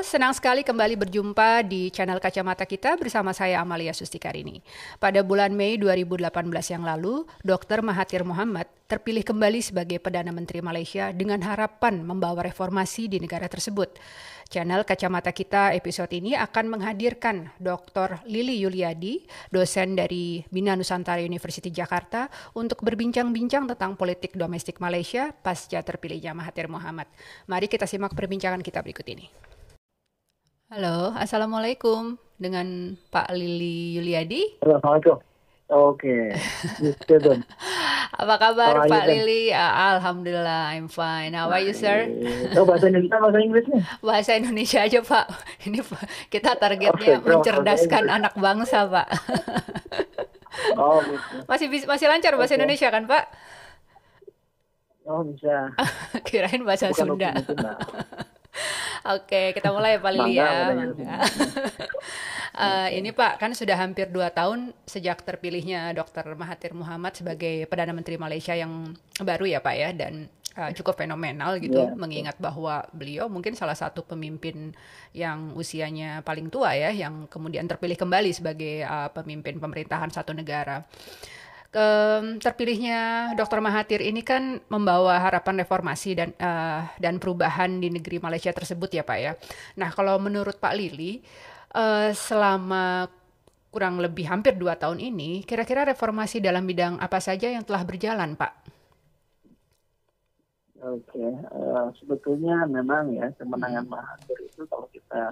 Senang sekali kembali berjumpa di channel Kacamata kita bersama saya Amalia Sustikarini. Pada bulan Mei 2018 yang lalu, Dr. Mahathir Mohamad terpilih kembali sebagai Perdana Menteri Malaysia dengan harapan membawa reformasi di negara tersebut. Channel Kacamata Kita episode ini akan menghadirkan Dr. Lili Yuliadi, dosen dari Bina Nusantara University Jakarta, untuk berbincang-bincang tentang politik domestik Malaysia pasca terpilihnya Mahathir Mohamad. Mari kita simak perbincangan kita berikut ini. Halo, Assalamualaikum dengan Pak Lili Yuliadi. Assalamualaikum. Oke, okay. Apa kabar Pak Lili? Uh, Alhamdulillah, I'm fine. How are you, sir? Oh, bahasa Indonesia, bahasa Inggrisnya? Bahasa Indonesia aja, Pak. Ini kita targetnya okay, mencerdaskan anak bangsa, Pak. oh, gitu. Masih masih lancar bahasa okay. Indonesia kan, Pak? Oh, bisa. Kirain bahasa Bukan Sunda. Oke, kita mulai ya Pak Lili ya. uh, ini Pak, kan sudah hampir dua tahun sejak terpilihnya Dr. Mahathir Muhammad sebagai Perdana Menteri Malaysia yang baru ya Pak ya, dan uh, cukup fenomenal gitu, yeah. mengingat bahwa beliau mungkin salah satu pemimpin yang usianya paling tua ya, yang kemudian terpilih kembali sebagai uh, pemimpin pemerintahan satu negara terpilihnya Dr. Mahathir ini kan membawa harapan reformasi dan uh, dan perubahan di negeri Malaysia tersebut ya Pak ya. Nah kalau menurut Pak Lili uh, selama kurang lebih hampir dua tahun ini, kira-kira reformasi dalam bidang apa saja yang telah berjalan Pak? Oke, uh, sebetulnya memang ya kemenangan Mahathir itu kalau kita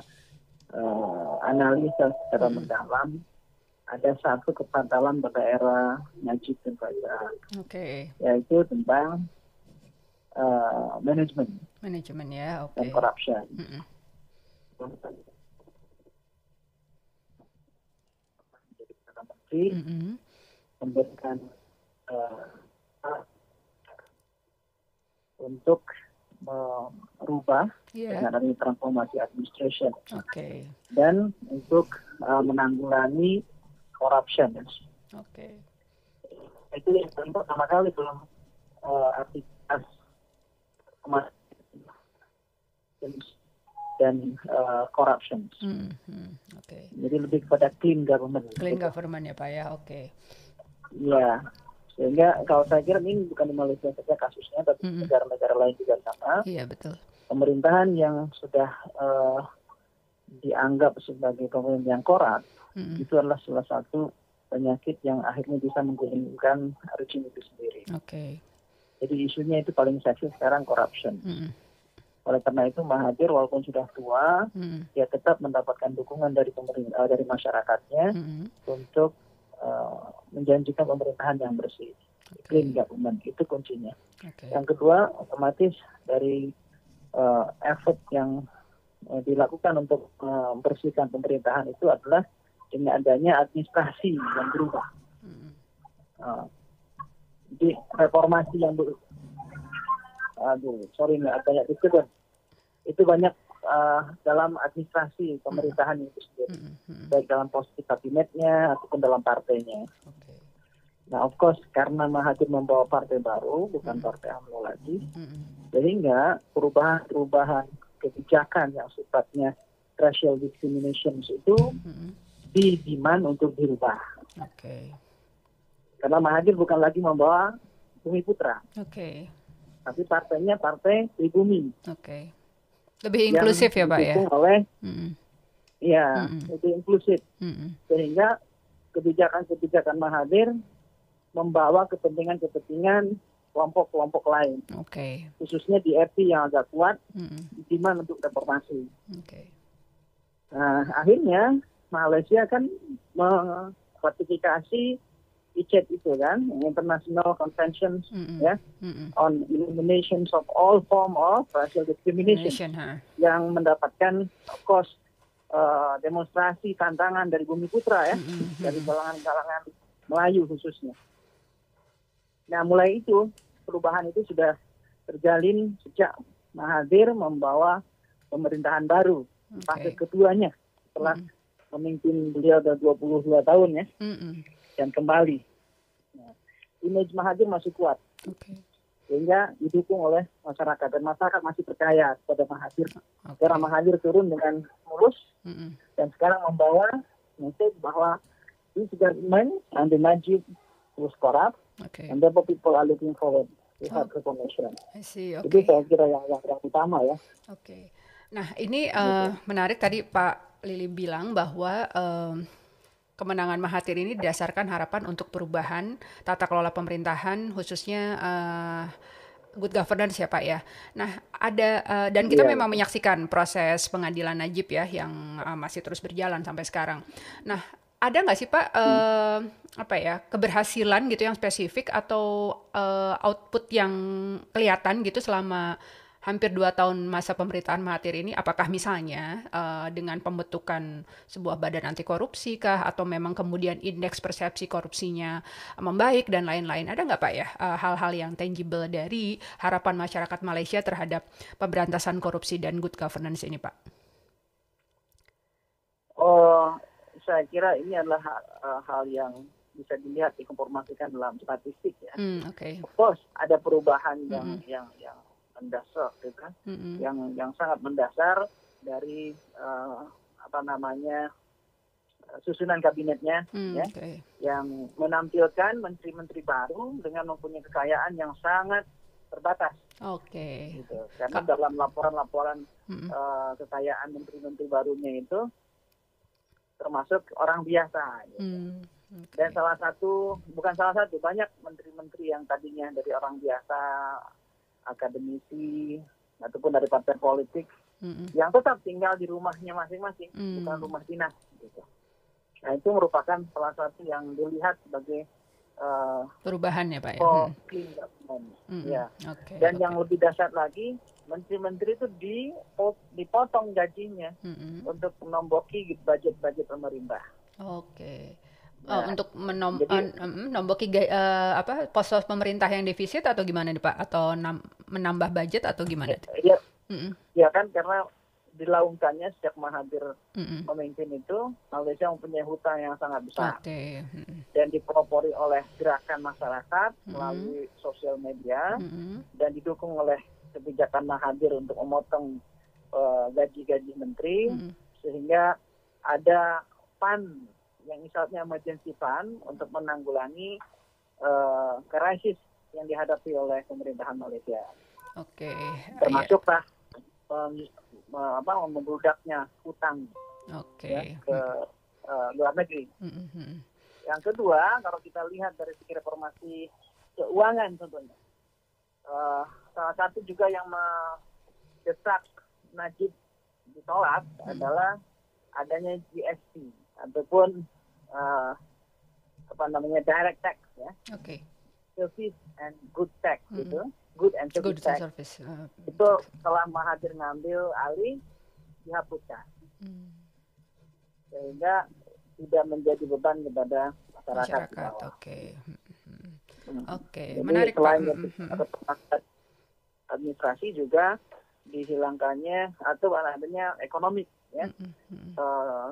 uh, analisa secara hmm. mendalam ada satu kepantalan pada era Najib dan Faisal. Oke. Okay. Yaitu tentang uh, manajemen. Manajemen ya, oke. Okay. Dan corruption. Mm -mm. Mm -hmm. memberikan uh, untuk merubah yeah. dengan adanya transformasi administration. Okay. Dan untuk uh, menanggulangi corruption. Oke. Okay. Itu yang pertama kali belum uh, aktivitas dan uh, corruption. Hmm, hmm, okay. Jadi lebih kepada clean government. Clean government ya Pak ya, oke. Okay. Ya, sehingga kalau saya kira ini bukan di Malaysia saja kasusnya, tapi hmm. negara-negara lain juga sama. Iya betul. Pemerintahan yang sudah uh, dianggap sebagai pemerintahan yang korup, hmm. itu adalah salah satu penyakit yang akhirnya bisa menggulingkan rejim itu sendiri. Oke. Okay. Jadi isunya itu paling seksi sekarang corruption. Hmm. Oleh karena itu Mahathir walaupun sudah tua, hmm. dia tetap mendapatkan dukungan dari pemerintah dari masyarakatnya hmm. untuk uh, menjanjikan pemerintahan yang bersih, okay. clean government itu kuncinya. Okay. Yang kedua otomatis dari uh, effort yang uh, dilakukan untuk uh, membersihkan pemerintahan itu adalah dengan adanya administrasi yang berubah. Hmm. Uh, jadi reformasi yang ber, aduh sorry nggak banyak disebut itu banyak uh, dalam administrasi pemerintahan hmm. itu sendiri hmm. Baik dalam posisi kabinetnya ataupun dalam partainya. Okay. Nah of course karena Mahathir membawa partai baru bukan hmm. partai UMNO lagi, hmm. sehingga perubahan-perubahan kebijakan yang sifatnya racial discrimination itu hmm di demand untuk dirubah. Oke. Okay. Karena Mahathir bukan lagi membawa Bumi Putra. Oke. Okay. Tapi partainya partai Pribumi. Oke. Okay. Lebih inklusif ya Pak ya? oleh mm Iya, mm -mm. lebih inklusif. Mm -mm. Sehingga kebijakan-kebijakan Mahathir membawa kepentingan-kepentingan kelompok-kelompok lain. Oke. Okay. Khususnya di RT yang agak kuat, mm -mm. demand untuk reformasi. Oke. Okay. Nah, akhirnya Malaysia kan meratifikasi ICET itu kan, International Convention mm -hmm. ya, mm -hmm. on eliminations of all form of racial discrimination, huh? yang mendapatkan of course uh, demonstrasi tantangan dari Bumi Putra ya, mm -hmm. dari kalangan-kalangan Melayu khususnya. Nah mulai itu perubahan itu sudah terjalin sejak Mahathir membawa pemerintahan baru okay. fase keduanya setelah mm -hmm memimpin beliau ada 22 tahun ya. Mm -mm. Dan kembali. Nah, image Mahathir masih kuat. Okay. sehingga didukung oleh masyarakat dan masyarakat masih percaya kepada Mahathir okay. karena Mahathir turun dengan mulus mm -hmm. dan sekarang membawa message bahwa this government and the Najib was corrupt okay. and therefore people are looking forward to oh. reformation. I see, okay. Itu saya kira yang, yang, yang utama ya. Oke. Okay. Nah ini uh, menarik tadi Pak Lili bilang bahwa uh, kemenangan Mahathir ini didasarkan harapan untuk perubahan tata kelola pemerintahan khususnya uh, good governance ya Pak ya. Nah ada uh, dan kita yeah. memang menyaksikan proses pengadilan Najib ya yang uh, masih terus berjalan sampai sekarang. Nah ada nggak sih Pak uh, apa ya keberhasilan gitu yang spesifik atau uh, output yang kelihatan gitu selama hampir dua tahun masa pemerintahan Mahathir ini, apakah misalnya uh, dengan pembentukan sebuah badan anti korupsi kah, atau memang kemudian indeks persepsi korupsinya membaik dan lain-lain, ada nggak Pak ya eh, hal-hal yang tangible dari harapan masyarakat Malaysia terhadap pemberantasan korupsi dan good governance ini Pak? Oh, saya kira ini adalah hal, uh, hal yang bisa dilihat dikonformasikan dalam statistik ya. Mm, okay. Of course ada perubahan yang mm -hmm. yang yang mendasar gitu kan mm-hmm. yang yang sangat mendasar dari uh, apa namanya susunan kabinetnya mm, ya okay. yang menampilkan menteri-menteri baru dengan mempunyai kekayaan yang sangat terbatas. Oke. Okay. Gitu. Karena Ka- dalam laporan-laporan mm-hmm. uh, kekayaan menteri-menteri barunya itu termasuk orang biasa. Gitu. Mm, okay. Dan salah satu bukan salah satu banyak menteri-menteri yang tadinya dari orang biasa akademisi ataupun dari partai politik mm-hmm. yang tetap tinggal di rumahnya masing-masing, mm. bukan rumah dinas. Gitu. Nah itu merupakan salah satu yang dilihat sebagai uh, perubahan ya pak ya. Clean mm-hmm. ya. Okay, Dan okay. yang lebih dasar lagi, menteri-menteri itu di, dipotong gajinya mm-hmm. untuk menomboki budget-budget pemerintah. Oke. Okay. Oh, nah, untuk menom jadi, uh, menomboki uh, apa pos pemerintah yang defisit atau gimana nih Pak? Atau menambah budget atau gimana? Iya, mm -mm. ya kan karena dilakukannya sejak Mahathir mm -mm. memimpin itu Malaysia mempunyai hutang yang sangat besar okay. mm -mm. dan dipelopori oleh gerakan masyarakat mm -mm. melalui sosial media mm -mm. dan didukung oleh kebijakan Mahathir untuk memotong eh, gaji-gaji uh, menteri mm -mm. sehingga ada pan yang misalnya emergency fund untuk menanggulangi uh, krisis yang dihadapi oleh pemerintahan Malaysia. Oke. Okay. Termasuklah um, apa membludaknya hutang okay. ya, ke uh, luar negeri. Mm-hmm. Yang kedua, kalau kita lihat dari segi reformasi keuangan tentunya, uh, salah satu juga yang mendesak Najib ditolak mm-hmm. adalah adanya GST ataupun uh, apa namanya direct tax ya. Oke. Okay. Service and good tax mm -hmm. gitu. Good and service good tax. Service. Uh, itu setelah Mahathir ngambil alih dihapuskan. Mm. Sehingga tidak menjadi beban kepada masyarakat. Masyarakat, oke. Okay. Hmm. Oke, okay. menarik selain Pak. Mm-hmm. administrasi juga dihilangkannya atau adanya ekonomi ya. Mm -hmm. uh,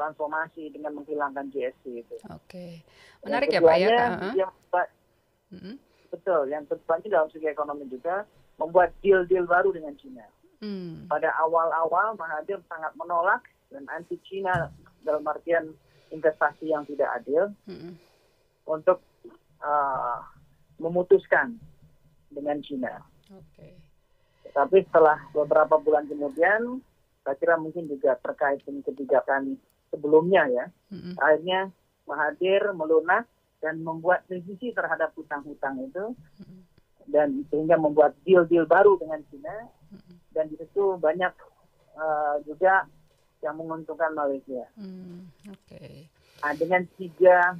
transformasi dengan menghilangkan GST itu. Oke, okay. menarik ya Pak ya. Yang, mm-hmm. Betul, yang ke depannya dalam segi ekonomi juga membuat deal-deal baru dengan Cina. Mm. Pada awal-awal Mahathir sangat menolak dan anti Cina dalam artian investasi yang tidak adil mm-hmm. untuk uh, memutuskan dengan Cina. Okay. Tapi setelah beberapa bulan kemudian, saya kira mungkin juga terkait dengan kebijakan sebelumnya ya. Mm-hmm. Akhirnya Mahathir melunak dan membuat revisi terhadap hutang-hutang itu mm-hmm. dan sehingga membuat deal-deal baru dengan China mm-hmm. dan di situ banyak uh, juga yang menguntungkan Malaysia. Mm, Okay. Nah, dengan tiga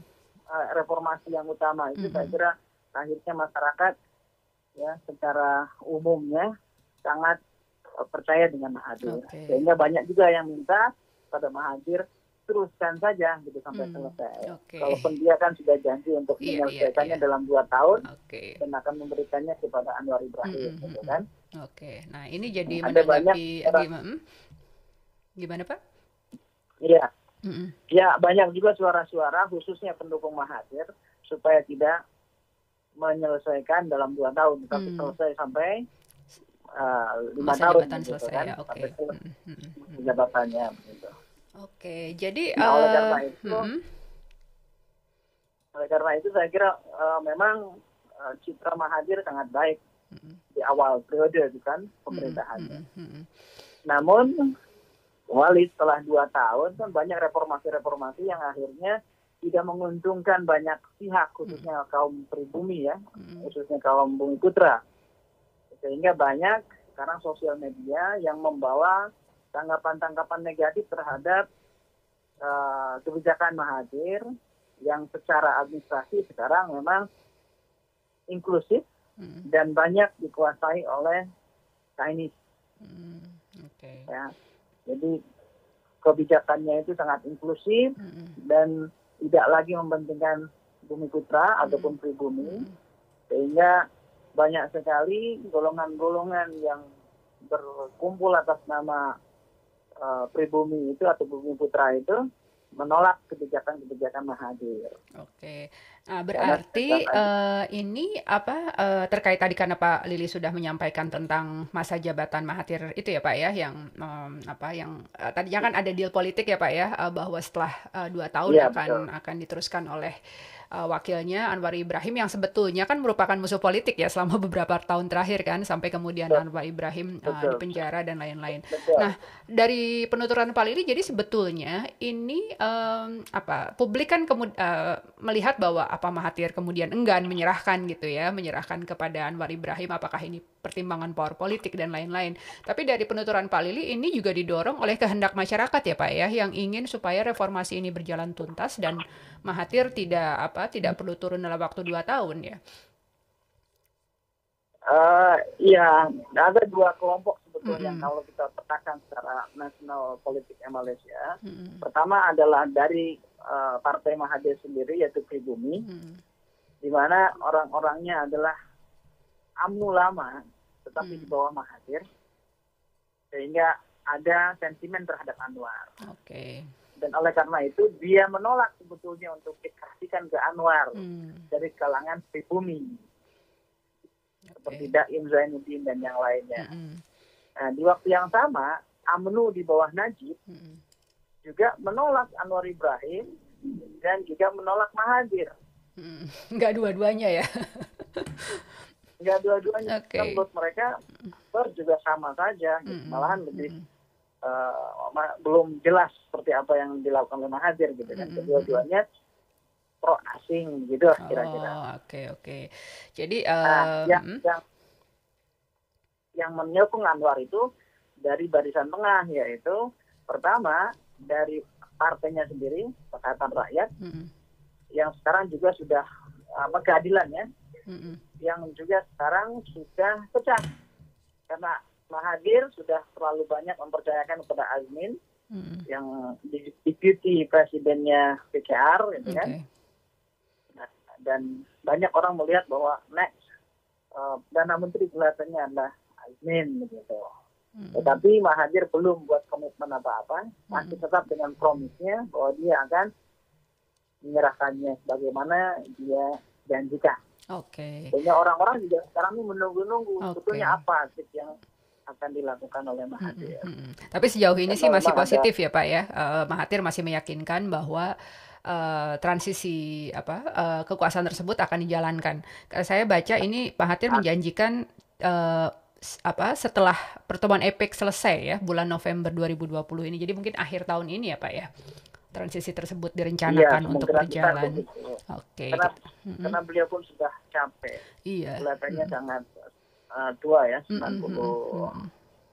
uh, reformasi yang utama itu mm-hmm. saya kira akhirnya masyarakat ya secara umumnya sangat uh, percaya dengan Mahathir. Okay. Sehingga banyak juga yang minta pada Mahathir teruskan saja gitu sampai hmm, selesai. Okay. Kalaupun dia kan sudah janji untuk yeah, iya, menyelesaikannya yeah, yeah. dalam dua tahun okay. dan akan memberikannya kepada Anwar Ibrahim, hmm, gitu hmm, kan? Oke, okay. nah ini jadi ada banyak gimana, hmm? gimana Pak? Iya, hmm. ya banyak juga suara-suara khususnya pendukung Mahathir supaya tidak menyelesaikan dalam dua tahun, tapi hmm. selesai sampai uh, lima Masa tahun gitu selesai, kan, ya, okay. sampai hmm, hmm, hmm. jabatannya. Gitu. Oke, okay, jadi nah, oleh karena eh, itu, hmm. oleh karena itu saya kira uh, memang uh, citra Mahathir sangat baik hmm. di awal periode itu kan pemerintahannya. Hmm. Hmm. Namun Wali setelah dua tahun kan banyak reformasi-reformasi yang akhirnya tidak menguntungkan banyak pihak khususnya kaum pribumi ya khususnya kaum bumi putra sehingga banyak sekarang sosial media yang membawa tanggapan-tanggapan negatif terhadap uh, kebijakan Mahathir yang secara administrasi sekarang memang inklusif hmm. dan banyak dikuasai oleh Chinese. Hmm. Okay. Ya, jadi kebijakannya itu sangat inklusif hmm. dan tidak lagi mementingkan bumi putra hmm. ataupun pribumi, hmm. sehingga banyak sekali golongan-golongan yang berkumpul atas nama uh, pribumi itu atau bumi putra itu menolak kebijakan-kebijakan Mahathir. Oke, nah, berarti uh, ini apa uh, terkait tadi karena Pak Lili sudah menyampaikan tentang masa jabatan Mahathir itu ya Pak ya, yang um, apa yang uh, tadinya kan ada deal politik ya Pak ya, uh, bahwa setelah uh, dua tahun ya, akan betul. akan diteruskan oleh uh, wakilnya Anwar Ibrahim yang sebetulnya kan merupakan musuh politik ya selama beberapa tahun terakhir kan sampai kemudian Betul. Anwar Ibrahim uh, di penjara dan lain-lain. Nah dari penuturan Pak Lili jadi sebetulnya ini um, apa publik kan kemud uh, melihat bahwa apa Mahathir kemudian enggan menyerahkan gitu ya menyerahkan kepada Anwar Ibrahim apakah ini pertimbangan power politik dan lain-lain. Tapi dari penuturan Pak Lili ini juga didorong oleh kehendak masyarakat ya Pak ya yang ingin supaya reformasi ini berjalan tuntas dan Mahathir tidak apa tidak perlu turun dalam waktu dua tahun ya. Uh, iya, ada dua kelompok sebetulnya mm -hmm. kalau kita petakan secara nasional politik Malaysia. Mm -hmm. Pertama adalah dari uh, Partai Mahathir sendiri yaitu Pribumi, mm -hmm. di mana orang-orangnya adalah AMNU lama, tetapi hmm. di bawah Mahathir, sehingga ada sentimen terhadap Anwar. Oke. Okay. Dan oleh karena itu dia menolak sebetulnya untuk dikasihkan ke Anwar hmm. dari kalangan pribumi, okay. seperti Daim Zainuddin dan yang lainnya. Hmm. Nah, di waktu yang sama, AMNU di bawah Najib hmm. juga menolak Anwar Ibrahim dan juga menolak Mahathir. Hmm. Enggak dua-duanya ya. nggak dua-duanya okay. kan menurut mereka ber juga sama saja gitu. mm-hmm. malahan lebih mm-hmm. uh, belum jelas seperti apa yang dilakukan oleh Mahathir gitu kan mm-hmm. kedua-duanya pro asing gitu kira-kira oh, oke okay, oke okay. jadi uh, nah, yang, mm. yang yang menyokong Anwar itu dari barisan tengah yaitu pertama dari partainya sendiri Pakatan Rakyat mm-hmm. yang sekarang juga sudah apa keadilan ya mm-hmm. yang juga sekarang sudah pecah karena Mahathir sudah terlalu banyak mempercayakan kepada Azmin mm-hmm. yang deputi presidennya PKR gitu okay. kan nah, dan banyak orang melihat bahwa next uh, dana menteri kelihatannya adalah Azmin begitu mm-hmm. tetapi Mahathir belum buat komitmen apa-apa masih mm-hmm. tetap dengan promisnya bahwa dia akan menyerahkannya bagaimana dia janjikan Oke. Okay. Sehingga orang-orang juga sekarang ini menunggu-nunggu okay. sebetulnya apa sih yang akan dilakukan oleh Mahathir. Hmm, hmm, hmm. Tapi sejauh ini Dan sih masih positif ada, ya Pak ya. Uh, Mahathir masih meyakinkan bahwa uh, transisi apa uh, kekuasaan tersebut akan dijalankan. Saya baca ini Mahathir menjanjikan uh, apa setelah pertemuan EPEC selesai ya bulan November 2020 ini. Jadi mungkin akhir tahun ini ya Pak ya transisi tersebut direncanakan iya, untuk berjalan. Oke. Okay. Karena, mm-hmm. karena beliau pun sudah capek. Iya. Kelihatannya mm-hmm. sangat uh, tua ya, 90 mm-hmm.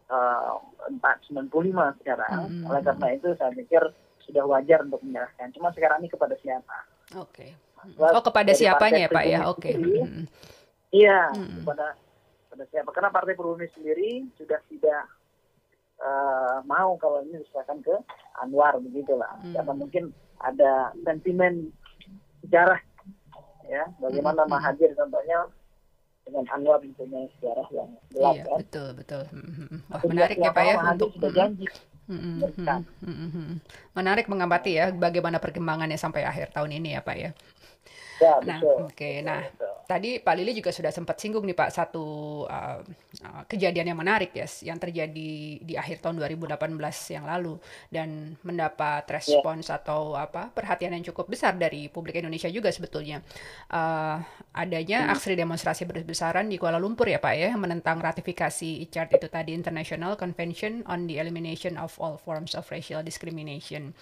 uh, 4, 95 sekarang. Mm-hmm. Oleh karena itu saya pikir sudah wajar untuk menyerahkan. Cuma sekarang ini kepada siapa? Oke. Okay. Oh kepada siapanya ya Pak ya? Oke. Okay. Mm-hmm. Iya, mm-hmm. kepada kepada siapa? Karena Partai Perubahan sendiri sudah tidak uh, mau kalau ini diserahkan ke Anwar begitulah hmm. karena mungkin ada sentimen sejarah ya bagaimana hmm. Mahathir contohnya dengan Anwar punya sejarah yang gelap iya, kan betul betul hmm. hmm, hmm. Wah, menarik ya Pak ya untuk sudah janji Hmm, hmm, hmm, Menarik mengamati ya bagaimana perkembangannya sampai akhir tahun ini ya Pak ya. Ya, nah, oke. Okay. Nah, betul tadi Pak Lili juga sudah sempat singgung nih Pak satu uh, uh, kejadian yang menarik ya yang terjadi di akhir tahun 2018 yang lalu dan mendapat respons yeah. atau apa perhatian yang cukup besar dari publik Indonesia juga sebetulnya uh, adanya hmm. aksi demonstrasi besar-besaran di Kuala Lumpur ya Pak ya menentang ratifikasi ICART itu tadi International Convention on the Elimination of All Forms of Racial Discrimination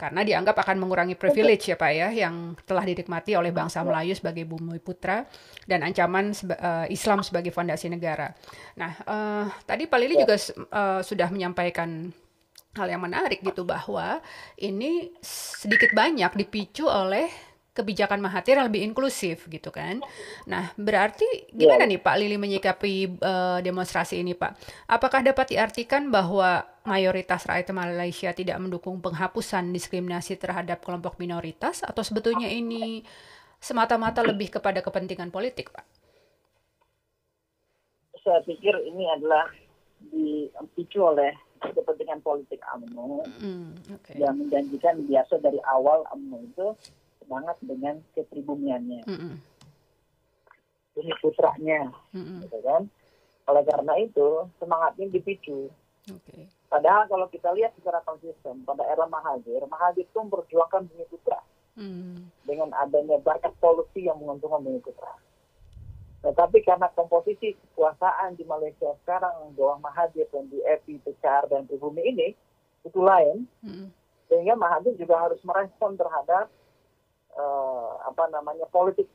karena dianggap akan mengurangi privilege ya Pak ya yang telah dinikmati oleh bangsa Melayu sebagai bumi putra dan ancaman seba uh, Islam sebagai fondasi negara. Nah, uh, tadi Pak Lili juga uh, sudah menyampaikan hal yang menarik gitu bahwa ini sedikit banyak dipicu oleh kebijakan Mahathir yang lebih inklusif gitu kan. Nah, berarti gimana nih Pak Lili menyikapi uh, demonstrasi ini Pak? Apakah dapat diartikan bahwa mayoritas rakyat Malaysia tidak mendukung penghapusan diskriminasi terhadap kelompok minoritas atau sebetulnya ini semata-mata lebih kepada kepentingan politik Pak? Saya pikir ini adalah dipicu oleh kepentingan politik UMNO mm, okay. yang menjanjikan biasa dari awal UMNO itu semangat dengan kepribumiannya. Mm -hmm. Ini putranya, mm -hmm. gitu kan. Oleh karena itu, semangatnya dipicu. Okay. Padahal kalau kita lihat secara konsisten, pada era Mahathir, Mahathir itu memperjuangkan bumi putra. Mm. Dengan adanya banyak polusi yang menguntungkan bumi putra. Tetapi karena komposisi kekuasaan di Malaysia sekarang bahwa Mahathir dan di EPI, PCR, dan pribumi ini itu lain, mm. sehingga Mahathir juga harus merespon terhadap uh, apa namanya politik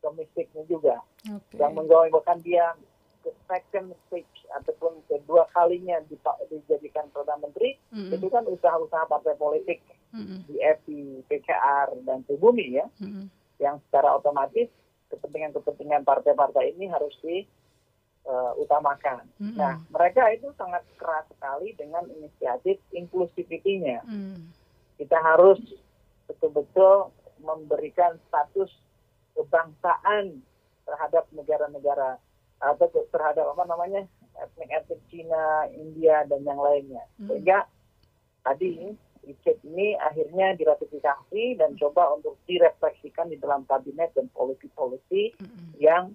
domestiknya juga okay. yang menggolongkan dia ke second stage ataupun kedua kalinya dijadikan perdana menteri mm-hmm. itu kan usaha-usaha partai politik mm-hmm. di FI, PKR dan Pribumi ya mm-hmm. yang secara otomatis kepentingan-kepentingan partai-partai ini harus diutamakan. Uh, mm-hmm. Nah mereka itu sangat keras sekali dengan inisiatif inklusivitinya. Mm. Kita harus betul-betul memberikan status kebangsaan terhadap negara-negara atau terhadap apa namanya etnik-etnik Cina, India dan yang lainnya. Hmm. Sehingga tadi ICET ini akhirnya diratifikasi dan coba untuk direfleksikan di dalam kabinet dan polisi-polisi hmm. yang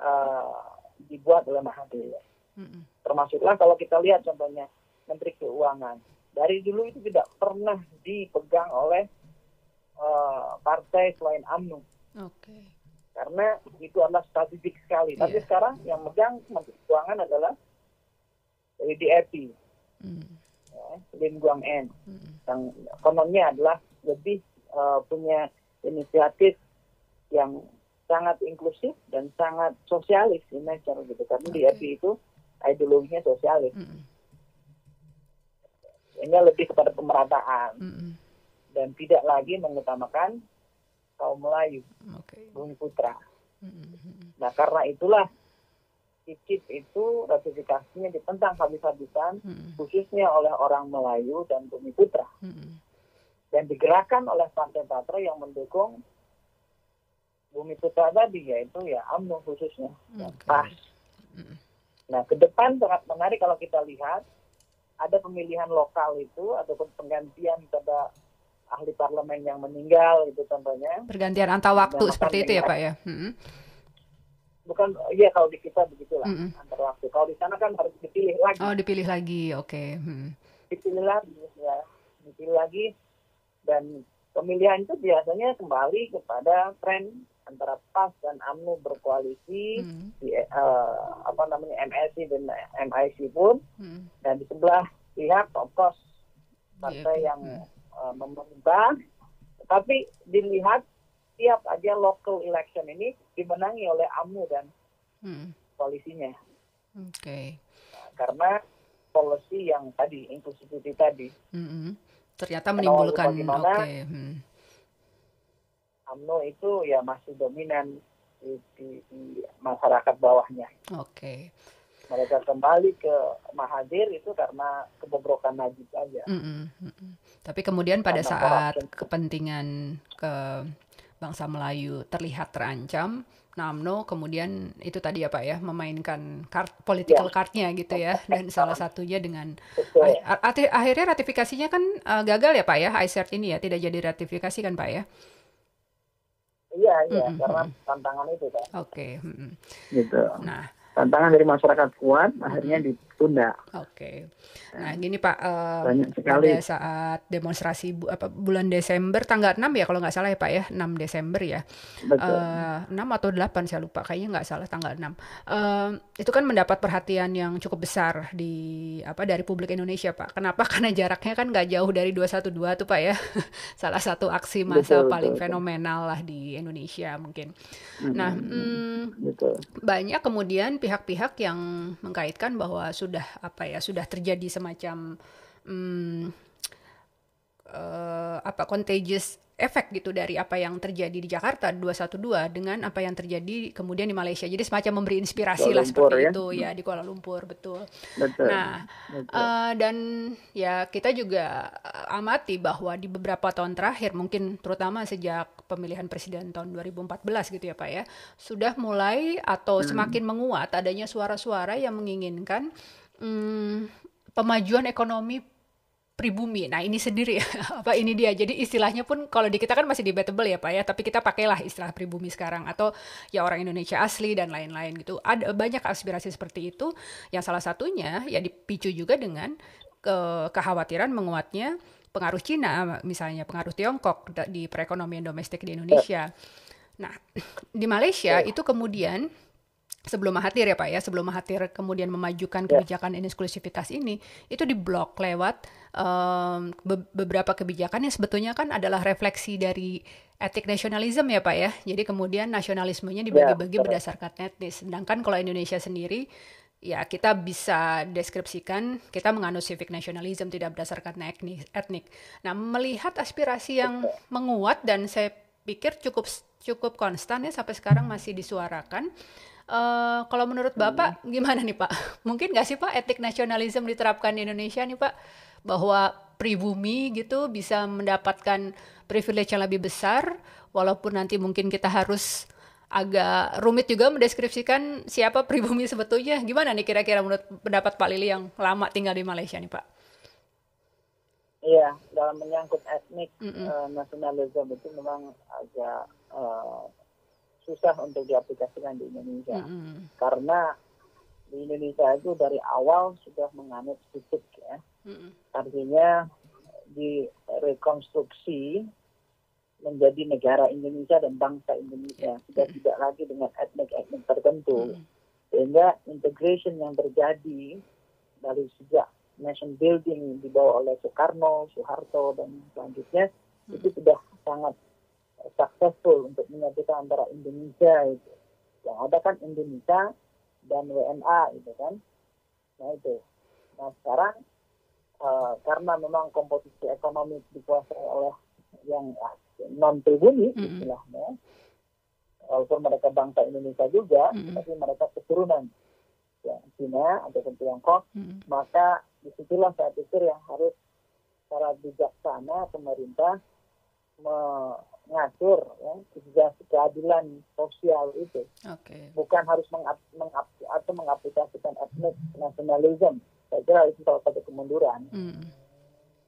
uh, dibuat oleh Mahathir. Hmm. Termasuklah kalau kita lihat contohnya Menteri Keuangan. Dari dulu itu tidak pernah dipegang oleh uh, partai selain AMNO. Oke. Okay. Karena itu adalah strategik sekali. Yeah. Tapi sekarang yang megang Menteri Keuangan adalah DAP, mm. ya, Lin Guang En, mm. yang kononnya adalah lebih uh, punya inisiatif yang sangat inklusif dan sangat sosialis in nature gitu. Karena okay. DAP itu ideologinya sosialis. Mm. Ini lebih kepada pemerataan. Mm dan tidak lagi mengutamakan kaum Melayu, okay. bumi putra. Mm-hmm. Nah karena itulah ICIP itu ratifikasinya ditentang habis-habisan, mm-hmm. khususnya oleh orang Melayu dan bumi putra. Mm-hmm. Dan digerakkan oleh partai-partai yang mendukung bumi putra tadi, yaitu ya UMNO khususnya, okay. PAS. Mm-hmm. Nah ke depan sangat menarik kalau kita lihat ada pemilihan lokal itu ataupun penggantian pada ahli parlemen yang meninggal itu contohnya. Pergantian antar waktu seperti itu ya Pak ya. Hmm. Bukan, iya kalau di kita begitulah hmm. antar waktu. Kalau di sana kan harus dipilih lagi. Oh dipilih lagi, oke. Okay. Hmm. Dipilih lagi, ya, dipilih lagi dan pemilihan itu biasanya kembali kepada tren antara PAS dan AMNO berkoalisi hmm. di uh, apa namanya MSI dan MIC pun hmm. dan di sebelah pihak of course partai yeah. yang hmm uh, mengubah, tapi dilihat tiap aja local election ini dimenangi oleh AMNO dan hmm. koalisinya. Oke. Okay. Nah, karena policy yang tadi inclusivity tadi. Hmm. Ternyata menimbulkan oke. Okay. Hmm. AMNO itu ya masih dominan di, di, di masyarakat bawahnya. Oke. Okay mereka kembali ke Mahathir itu karena kebobrokan Najib saja. Mm -mm, Tapi kemudian pada saat corruption. kepentingan ke bangsa Melayu terlihat terancam, Namno kemudian itu tadi ya Pak ya memainkan kart political ya. cardnya gitu ya dan salah satunya dengan akhirnya ratifikasinya kan uh, gagal ya Pak ya ICERT ini ya tidak jadi ratifikasi kan Pak ya? Iya, iya, mm -hmm. karena tantangan itu kan. Oke. Okay. Mm -hmm. Gitu. Nah, tantangan dari masyarakat kuat, akhirnya ditunda. Oke. Okay. Nah, gini Pak, uh, pada saat demonstrasi bu, apa, bulan Desember tanggal 6 ya kalau nggak salah ya Pak ya, 6 Desember ya. Betul. Uh, eh, 6 atau 8 saya lupa, kayaknya nggak salah tanggal 6. Uh, itu kan mendapat perhatian yang cukup besar di apa dari publik Indonesia Pak. Kenapa? Karena jaraknya kan nggak jauh dari 212 tuh Pak ya. salah satu aksi massa betul, paling betul, fenomenal lah di Indonesia mungkin. Mm-hmm. Nah, mm, betul. banyak kemudian pihak-pihak yang mengkaitkan bahwa sudah apa ya, sudah terjadi semacam hmm, uh, apa contagious efek gitu dari apa yang terjadi di Jakarta 212 dengan apa yang terjadi kemudian di Malaysia. Jadi semacam memberi inspirasi Kuala lah Lumpur, seperti ya? itu ya di Kuala Lumpur betul. betul. Nah betul. Uh, dan ya kita juga amati bahwa di beberapa tahun terakhir mungkin terutama sejak pemilihan presiden tahun 2014 gitu ya Pak ya sudah mulai atau hmm. semakin menguat adanya suara-suara yang menginginkan hmm, pemajuan ekonomi pribumi. Nah ini sendiri ya, apa ini dia. Jadi istilahnya pun kalau di kita kan masih debatable ya Pak ya, tapi kita pakailah istilah pribumi sekarang atau ya orang Indonesia asli dan lain-lain gitu. Ada banyak aspirasi seperti itu yang salah satunya ya dipicu juga dengan ke kekhawatiran menguatnya pengaruh Cina misalnya pengaruh Tiongkok di perekonomian domestik di Indonesia. Nah, di Malaysia itu kemudian sebelum Mahathir ya Pak ya, sebelum Mahathir kemudian memajukan ya. kebijakan inklusivitas ini, itu diblok lewat um, be beberapa kebijakan yang sebetulnya kan adalah refleksi dari etik nasionalisme ya Pak ya. Jadi kemudian nasionalismenya dibagi-bagi ya, berdasarkan etnis. Sedangkan kalau Indonesia sendiri ya kita bisa deskripsikan kita menganut civic nationalism tidak berdasarkan etnik. etnik. Nah, melihat aspirasi yang menguat dan saya pikir cukup cukup konstan ya sampai sekarang masih disuarakan Uh, kalau menurut Bapak hmm. gimana nih Pak? Mungkin nggak sih Pak etik nasionalisme diterapkan di Indonesia nih Pak? Bahwa pribumi gitu bisa mendapatkan privilege yang lebih besar walaupun nanti mungkin kita harus agak rumit juga mendeskripsikan siapa pribumi sebetulnya. Gimana nih kira-kira menurut pendapat Pak Lili yang lama tinggal di Malaysia nih Pak? Iya, dalam menyangkut etnik mm -mm. Uh, nasionalisme itu memang agak uh, susah untuk diaplikasikan di Indonesia. Mm -hmm. karena di Indonesia itu dari awal sudah menganut fisik ya. Mm -hmm. artinya direkonstruksi menjadi negara Indonesia dan bangsa Indonesia sudah mm tidak lagi dengan etnik-etnik tertentu. Mm sehingga integration yang terjadi dari sejak nation building dibawa oleh Soekarno, Soeharto dan selanjutnya mm itu sudah sangat successful untuk menyatukan antara Indonesia itu. Yang ada kan Indonesia dan WNA itu kan. Nah itu. Nah sekarang uh, karena memang komposisi ekonomi dikuasai oleh yang non pribumi mm -hmm. istilahnya, walaupun mereka bangsa Indonesia juga, mm -hmm. tapi mereka keturunan ya, Cina ataupun Tiongkok, mm -hmm. maka di situlah saya pikir yang harus secara bijaksana pemerintah mengatur ya keadilan sosial itu okay. bukan harus mengap, mengap, atau mengaplikasikan etnik nasionalisme saya kira itu salah satu kemunduran mm.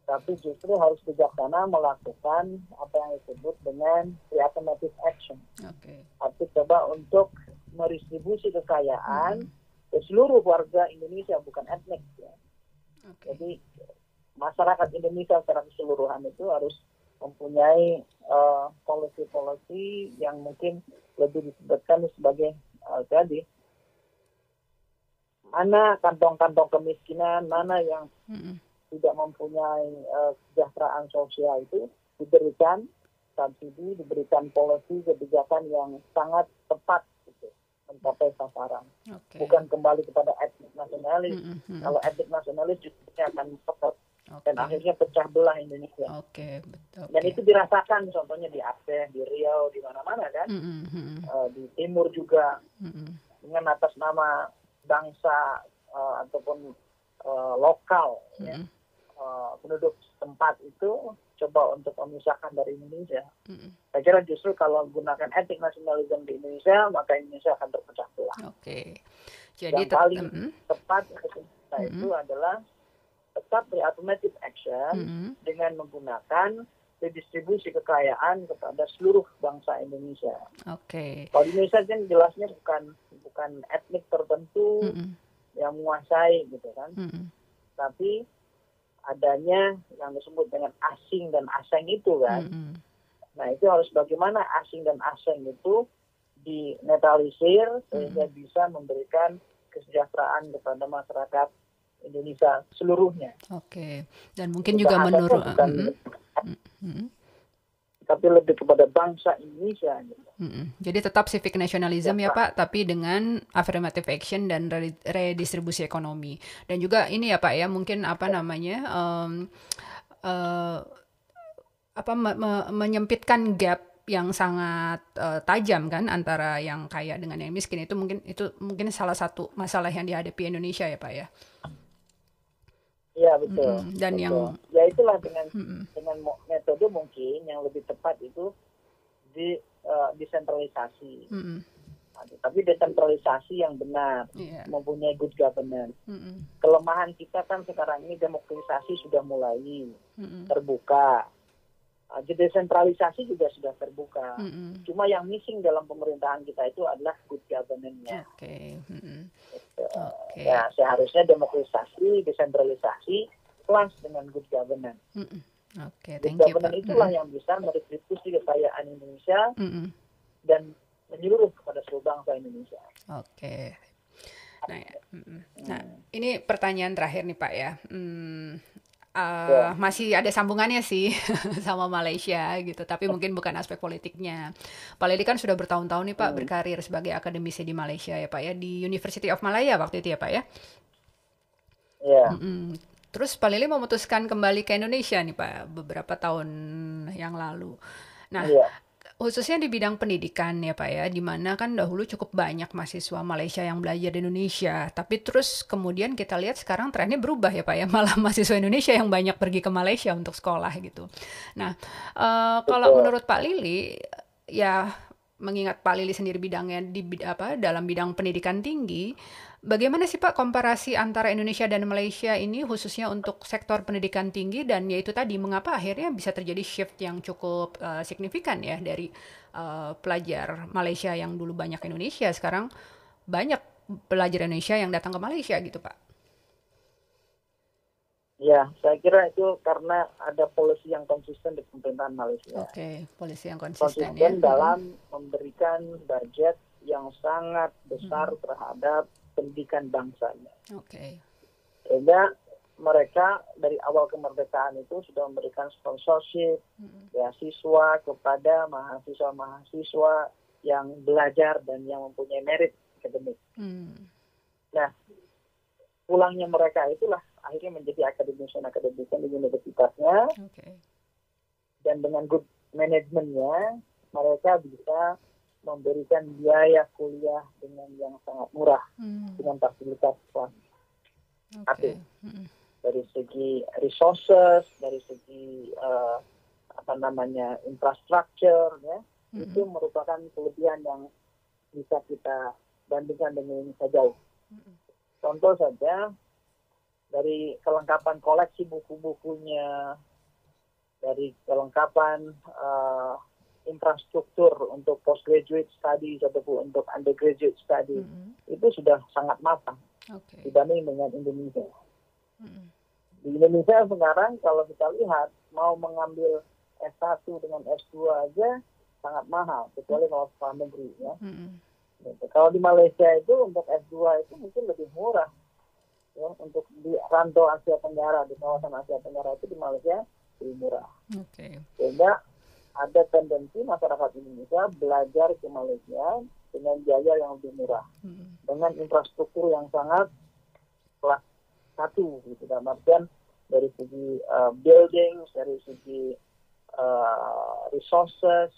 tapi justru harus bijaksana melakukan apa yang disebut dengan reaffirmative action okay. arti coba untuk meristribusi kekayaan mm. ke seluruh warga Indonesia bukan etnik ya. okay. jadi masyarakat Indonesia secara keseluruhan itu harus mempunyai uh, policy-policy yang mungkin lebih disebutkan sebagai uh, tadi mana kantong-kantong kemiskinan, mana yang mm-hmm. tidak mempunyai uh, kesejahteraan sosial itu diberikan subsidi, diberikan policy kebijakan yang sangat tepat gitu, mencapai sasaran. Okay. Bukan kembali kepada etnik nasionalis. Mm-hmm. Kalau etnik nasionalis justru akan tetap Okay. Dan akhirnya pecah belah Indonesia. Oke, okay, betul. Dan itu dirasakan contohnya di Aceh, di Riau, di mana-mana kan. Mm -hmm. uh, di Timur juga mm -hmm. dengan atas nama bangsa uh, ataupun uh, lokal mm -hmm. ya. Uh, penduduk tempat itu coba untuk memisahkan dari Indonesia. Mm -hmm. Saya kira justru kalau gunakan etik nasionalisme di Indonesia, maka Indonesia akan terpecah belah. Oke. Okay. Jadi yang paling mm -hmm. tepat mm -hmm. itu adalah tetap affirmative action mm -hmm. dengan menggunakan redistribusi kekayaan kepada seluruh bangsa Indonesia. Oke. Okay. Kalau Indonesia kan jelasnya bukan bukan etnik tertentu mm -mm. yang menguasai gitu kan, mm -mm. tapi adanya yang disebut dengan asing dan asing itu kan. Mm -mm. Nah itu harus bagaimana asing dan asing itu dinetralisir sehingga mm -mm. bisa memberikan kesejahteraan kepada masyarakat Indonesia seluruhnya. Oke. Dan mungkin juga menurut hmm. tapi lebih kepada bangsa Indonesia. Gitu. Hmm. Jadi tetap civic nationalism ya, ya Pak, tapi dengan affirmative action dan redistribusi ekonomi. Dan juga ini ya Pak ya, mungkin apa ya. namanya um, uh, apa me me menyempitkan gap yang sangat uh, tajam kan antara yang kaya dengan yang miskin itu mungkin itu mungkin salah satu masalah yang dihadapi Indonesia ya Pak ya. Iya betul. Mm, dan betul. yang ya itulah dengan mm, dengan metode mungkin yang lebih tepat itu di uh, desentralisasi. Mm, nah, tapi desentralisasi yang benar, yeah. mempunyai good governance. Mm, Kelemahan kita kan sekarang ini demokratisasi sudah mulai mm, terbuka Uh, desentralisasi juga sudah terbuka. Mm -hmm. Cuma yang missing dalam pemerintahan kita itu adalah good governance-nya. Oke. Okay. Mm -hmm. okay. Ya seharusnya demokratisasi, desentralisasi plus dengan good governance. Mm -hmm. Oke, okay, thank good you. Governance itulah mm -hmm. yang bisa meredistribusi kekayaan Indonesia mm -hmm. dan menyeluruh kepada seluruh bangsa Indonesia. Oke. Okay. Nah, ya. nah, ini pertanyaan terakhir nih Pak ya. Hmm, uh, yeah. masih ada sambungannya sih sama Malaysia gitu, tapi mungkin bukan aspek politiknya. Pak Lili kan sudah bertahun-tahun nih Pak hmm. berkarir sebagai akademisi di Malaysia ya Pak ya di University of Malaya waktu itu ya Pak ya. Yeah. Mm -mm. Terus Pak Lili memutuskan kembali ke Indonesia nih Pak beberapa tahun yang lalu. Nah, yeah khususnya di bidang pendidikan ya Pak ya, di mana kan dahulu cukup banyak mahasiswa Malaysia yang belajar di Indonesia, tapi terus kemudian kita lihat sekarang trennya berubah ya Pak ya, malah mahasiswa Indonesia yang banyak pergi ke Malaysia untuk sekolah gitu. Nah, uh, kalau menurut Pak Lili, ya mengingat Pak Lili sendiri bidangnya di apa dalam bidang pendidikan tinggi, Bagaimana sih Pak komparasi antara Indonesia dan Malaysia ini khususnya untuk sektor pendidikan tinggi dan yaitu tadi mengapa akhirnya bisa terjadi shift yang cukup uh, signifikan ya dari uh, pelajar Malaysia yang dulu banyak Indonesia sekarang banyak pelajar Indonesia yang datang ke Malaysia gitu Pak? Ya, saya kira itu karena ada polisi yang konsisten di pemerintahan Malaysia. Oke, okay, polisi yang konsisten, konsisten ya. dalam memberikan budget yang sangat besar hmm. terhadap pendidikan bangsanya. Oke. Okay. Sehingga mereka dari awal kemerdekaan itu sudah memberikan sponsorship mm-hmm. beasiswa kepada mahasiswa-mahasiswa yang belajar dan yang mempunyai merit akademik. Mm. Nah, pulangnya mereka itulah akhirnya menjadi akademisi-akademisi di universitasnya. Okay. Dan dengan good manajemennya, mereka bisa memberikan biaya kuliah dengan yang sangat murah hmm. dengan fasilitas kelas okay. hmm. dari segi resources dari segi uh, apa namanya infrastruktur ya hmm. itu merupakan kelebihan yang bisa kita bandingkan dengan Indonesia jauh hmm. contoh saja dari kelengkapan koleksi buku-bukunya dari kelengkapan uh, infrastruktur untuk postgraduate studies ataupun untuk undergraduate study mm -hmm. itu sudah sangat matang okay. dibanding dengan Indonesia. Mm -hmm. Di Indonesia sekarang kalau kita lihat mau mengambil S1 dengan S2 aja sangat mahal kecuali kalau sekolah negeri ya. Mm -hmm. gitu. Kalau di Malaysia itu untuk S2 itu mungkin lebih murah ya untuk di rantau Asia Tenggara di kawasan Asia Tenggara itu di Malaysia lebih murah. Okay. Sehingga ada tendensi masyarakat Indonesia belajar ke Malaysia dengan biaya yang lebih murah, hmm. dengan infrastruktur yang sangat kelas satu gitu dalam artian dari segi uh, building, dari segi uh, resources,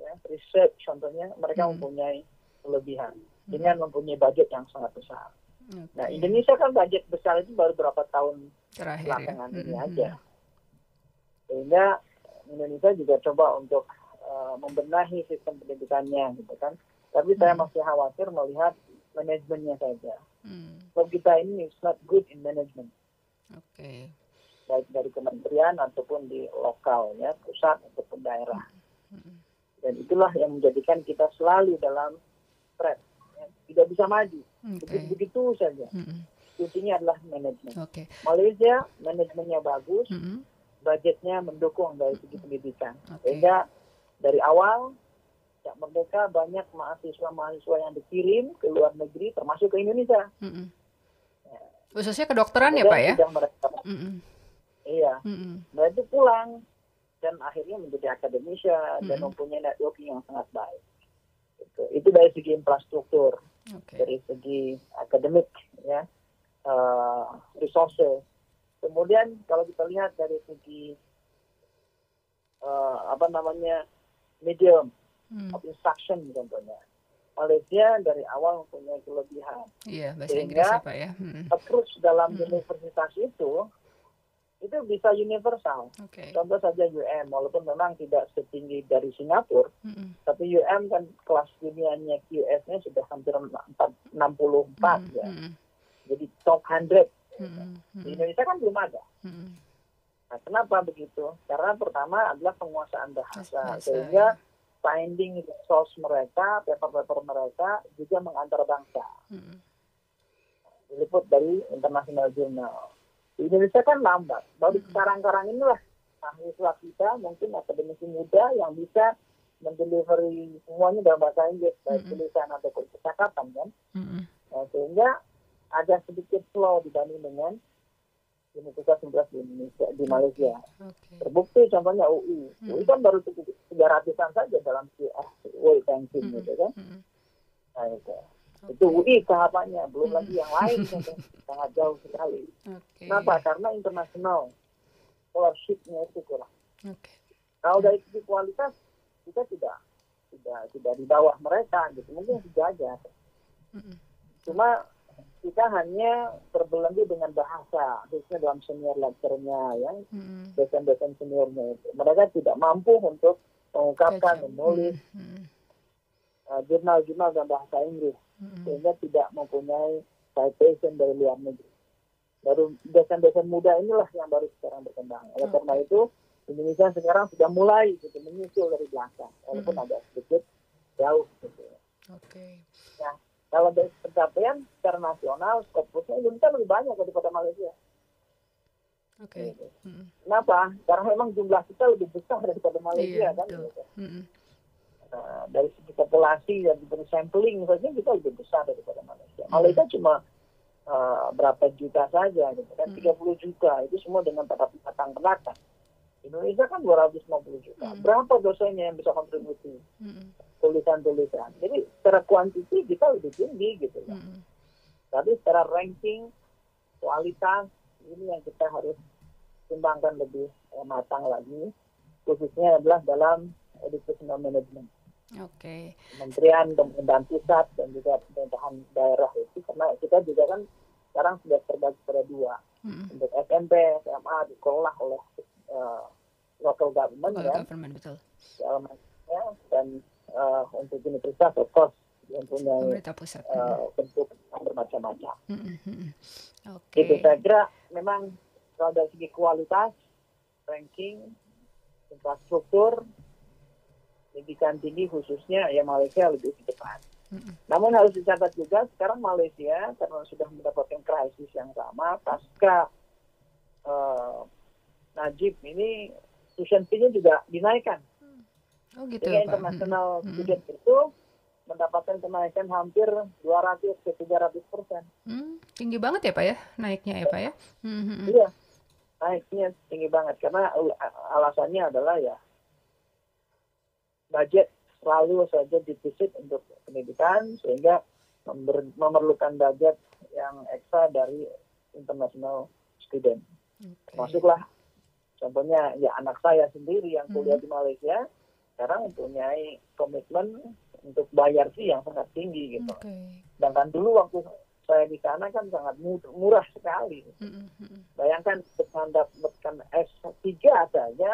ya, research contohnya mereka hmm. mempunyai kelebihan hmm. dengan mempunyai budget yang sangat besar. Okay. Nah Indonesia kan budget besar itu baru berapa tahun Terakhir, ya? belakangan ya? ini hmm. aja, sehingga Indonesia juga coba untuk uh, membenahi sistem pendidikannya gitu kan. Tapi hmm. saya masih khawatir melihat manajemennya saja. Hmm. So kita ini is not good in management. Oke. Okay. baik dari kementerian ataupun di lokal ya pusat ataupun daerah dan itulah yang menjadikan kita selalu dalam stres ya. tidak bisa maju okay. begitu, saja kuncinya adalah manajemen okay. Malaysia manajemennya bagus mm -hmm. Budgetnya mendukung dari segi pendidikan okay. sehingga dari awal sejak merdeka banyak mahasiswa-mahasiswa yang dikirim ke luar negeri termasuk ke Indonesia. Mm -hmm. ya. Khususnya kedokteran ya Pak ya? Mereka, mm -hmm. Iya. Mm -hmm. Mereka itu pulang dan akhirnya menjadi akademisi mm -hmm. dan mempunyai networking yang sangat baik. Itu, itu dari segi infrastruktur, okay. dari segi akademik, ya, uh, resources. Kemudian kalau kita lihat dari segi uh, apa namanya medium hmm. of instruction contohnya. Malaysia dari awal mempunyai kelebihan. Iya, bahasa Sehingga Inggris ya Pak ya. Hmm. approach dalam hmm. universitas itu itu bisa universal. Okay. Contoh saja UM, walaupun memang tidak setinggi dari Singapura, mm tapi UM kan kelas dunianya QS-nya sudah hampir 64 mm ya. Mm Jadi top 100. Mm Di Indonesia kan belum ada. Mm Nah, kenapa begitu? Karena pertama adalah penguasaan bahasa, bahasa sehingga ya finding source mereka, paper-paper mereka juga mengantar bangsa. Hmm. Diliput dari international journal. Di Indonesia kan lambat. Baru hmm. sekarang-karang inilah mahasiswa kita, mungkin akademisi muda yang bisa mendelivery semuanya dalam bahasa Inggris, baik hmm. tulisan ataupun percakapan kan. Hmm. Nah, sehingga ada sedikit slow dibanding dengan Universitas 11 di Indonesia di Malaysia. Okay. Terbukti contohnya UI. Hmm. UI kan baru tiga ratusan saja dalam World Banking hmm. gitu kan. Hmm. Nah itu. Okay. Itu UI tahapannya, belum hmm. lagi yang lain sangat jauh sekali. Okay. Kenapa? Karena internasional scholarship-nya itu kurang. Okay. Kalau dari segi kualitas kita tidak tidak tidak di bawah mereka gitu, mungkin sejajar. Hmm. Cuma kita hanya terbelenggu dengan bahasa, khususnya dalam senior lecturenya, ya, hmm. dosen-dosen seniornya itu. Mereka tidak mampu untuk mengungkapkan, menulis hmm. uh, jurnal-jurnal dalam bahasa Inggris, hmm. sehingga tidak mempunyai citation dari luar negeri. Baru dosen-dosen muda inilah yang baru sekarang berkembang. Oleh okay. karena itu, Indonesia sekarang sudah mulai gitu, menyusul dari belakang, walaupun hmm. agak sedikit jauh. Gitu. Oke. Okay. Ya, kalau dari pencapaian secara nasional, skopusnya Indonesia lebih banyak daripada Malaysia. Oke. Okay. Gitu. Hmm. Kenapa? Karena memang jumlah kita lebih besar daripada Malaysia iya, kan. Gitu. Hmm. Nah, dari segi populasi dan dari sampling saja kita lebih besar daripada Malaysia. Hmm. Malaysia cuma uh, berapa juta saja gitu kan, hmm. 30 juta itu semua dengan tata batang penata. Indonesia kan 250 juta. Hmm. Berapa dosanya yang bisa kontribusi? Hmm. Tulisan-tulisan. Jadi secara kuantiti kita lebih tinggi gitu ya. Hmm. Tapi secara ranking, kualitas, ini yang kita harus kembangkan lebih eh, matang lagi. Khususnya adalah dalam educational management. Oke. Okay. Kementerian, pemerintahan pusat, dan juga pemerintahan daerah itu. Karena kita juga kan sekarang sudah terbagi pada dua. Hmm. Untuk SMP, SMA dikelola oleh uh, local government local ya. government betul. Ya, dan uh, untuk universitas of course yang punya pusat. Uh, bentuk bermacam-macam. Mm -hmm. Okay. Itu saya kira memang kalau dari segi kualitas, ranking, infrastruktur, pendidikan tinggi khususnya ya Malaysia lebih di depan. Mm. Namun harus dicatat juga sekarang Malaysia karena sudah mendapatkan krisis yang sama pasca uh, Najib ini tuition fee-nya juga dinaikkan. Oh gitu Sehingga internasional hmm. student itu mendapatkan kenaikan hampir 200 ke 300 persen. Hmm, tinggi banget ya Pak ya naiknya ya Pak ya? Hmm. Iya, naiknya tinggi banget karena alasannya adalah ya budget selalu saja defisit untuk pendidikan sehingga memerlukan budget yang ekstra dari international student. Okay. Masuklah Contohnya ya anak saya sendiri yang kuliah hmm. di Malaysia sekarang mempunyai komitmen untuk bayar fee yang sangat tinggi gitu. Okay. Sedangkan dulu waktu saya di sana kan sangat murah sekali. Hmm, hmm. Bayangkan untuk mendapatkan S3 saja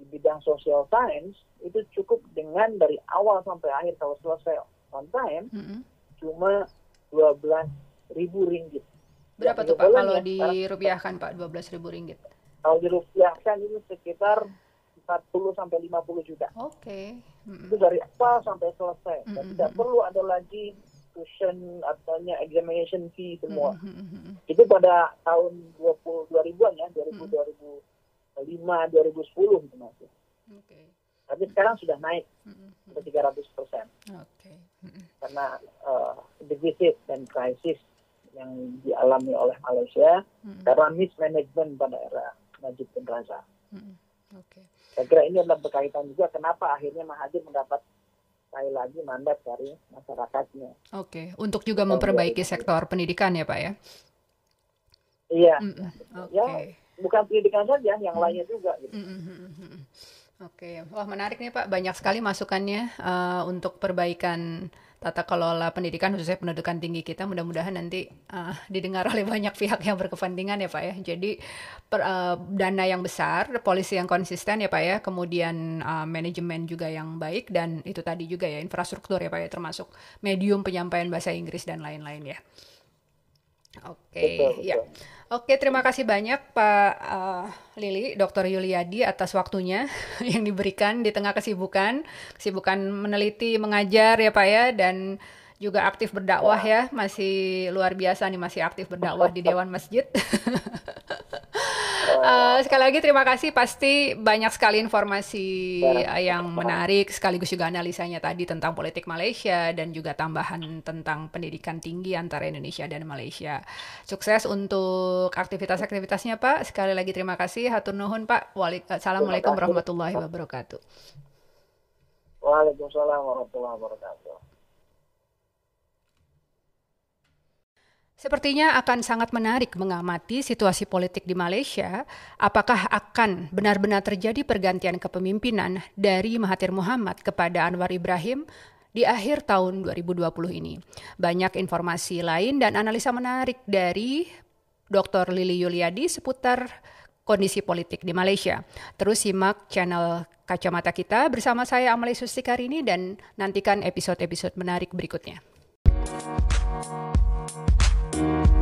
di bidang social science itu cukup dengan dari awal sampai akhir kalau selesai on time hmm. cuma 12 ribu ringgit. Berapa tuh Pak kalau dirupiahkan Pak 12 ribu ringgit? Kalau dirupiahkan ini sekitar 40 sampai 50 juta. Oke. Okay. Mm-hmm. Itu dari apa sampai selesai. Mm-hmm. Dan tidak perlu ada lagi tuition artinya examination fee semua. Mm-hmm. Itu pada tahun 20 2000-an ya, 2000 mm-hmm. 2005 2010 itu masih. Oke. Okay. Tapi sekarang sudah naik mm-hmm. ke 300 persen. Oke. Okay. Mm-hmm. Karena uh, defisit dan krisis yang dialami oleh Malaysia mm-hmm. karena mismanagement pada era Najib bin Razak. Mm-hmm. Oke. Okay. Saya kira ini adalah berkaitan juga kenapa akhirnya Mahathir mendapat sekali lagi mandat dari masyarakatnya. Oke, okay. untuk juga memperbaiki sektor pendidikan ya Pak ya? Iya. Mm -mm. Okay. Ya, bukan pendidikan saja, yang mm. lainnya juga. Gitu. Mm -hmm. Oke, wah menarik nih Pak, banyak sekali masukannya uh, untuk perbaikan tata kelola pendidikan khususnya pendidikan tinggi kita mudah-mudahan nanti uh, didengar oleh banyak pihak yang berkepentingan ya Pak ya. Jadi per, uh, dana yang besar, polisi yang konsisten ya Pak ya, kemudian uh, manajemen juga yang baik dan itu tadi juga ya infrastruktur ya Pak ya termasuk medium penyampaian bahasa Inggris dan lain-lain ya. Oke, okay, ya. Oke, terima kasih banyak Pak uh, Lili, Dr. Yuliadi atas waktunya yang diberikan di tengah kesibukan, kesibukan meneliti, mengajar ya Pak ya, dan juga aktif berdakwah ya, masih luar biasa nih masih aktif berdakwah di Dewan Masjid. uh, sekali lagi terima kasih, pasti banyak sekali informasi yang menarik, sekaligus juga analisanya tadi tentang politik Malaysia dan juga tambahan tentang pendidikan tinggi antara Indonesia dan Malaysia. Sukses untuk aktivitas-aktivitasnya Pak. Sekali lagi terima kasih, hatur nuhun Pak. Assalamualaikum warahmatullahi wabarakatuh. Waalaikumsalam warahmatullahi wabarakatuh. Sepertinya akan sangat menarik mengamati situasi politik di Malaysia. Apakah akan benar-benar terjadi pergantian kepemimpinan dari Mahathir Muhammad kepada Anwar Ibrahim di akhir tahun 2020 ini? Banyak informasi lain dan analisa menarik dari Dr. Lili Yuliadi seputar kondisi politik di Malaysia. Terus simak channel Kacamata kita bersama saya Amalie Sustikarini dan nantikan episode-episode menarik berikutnya.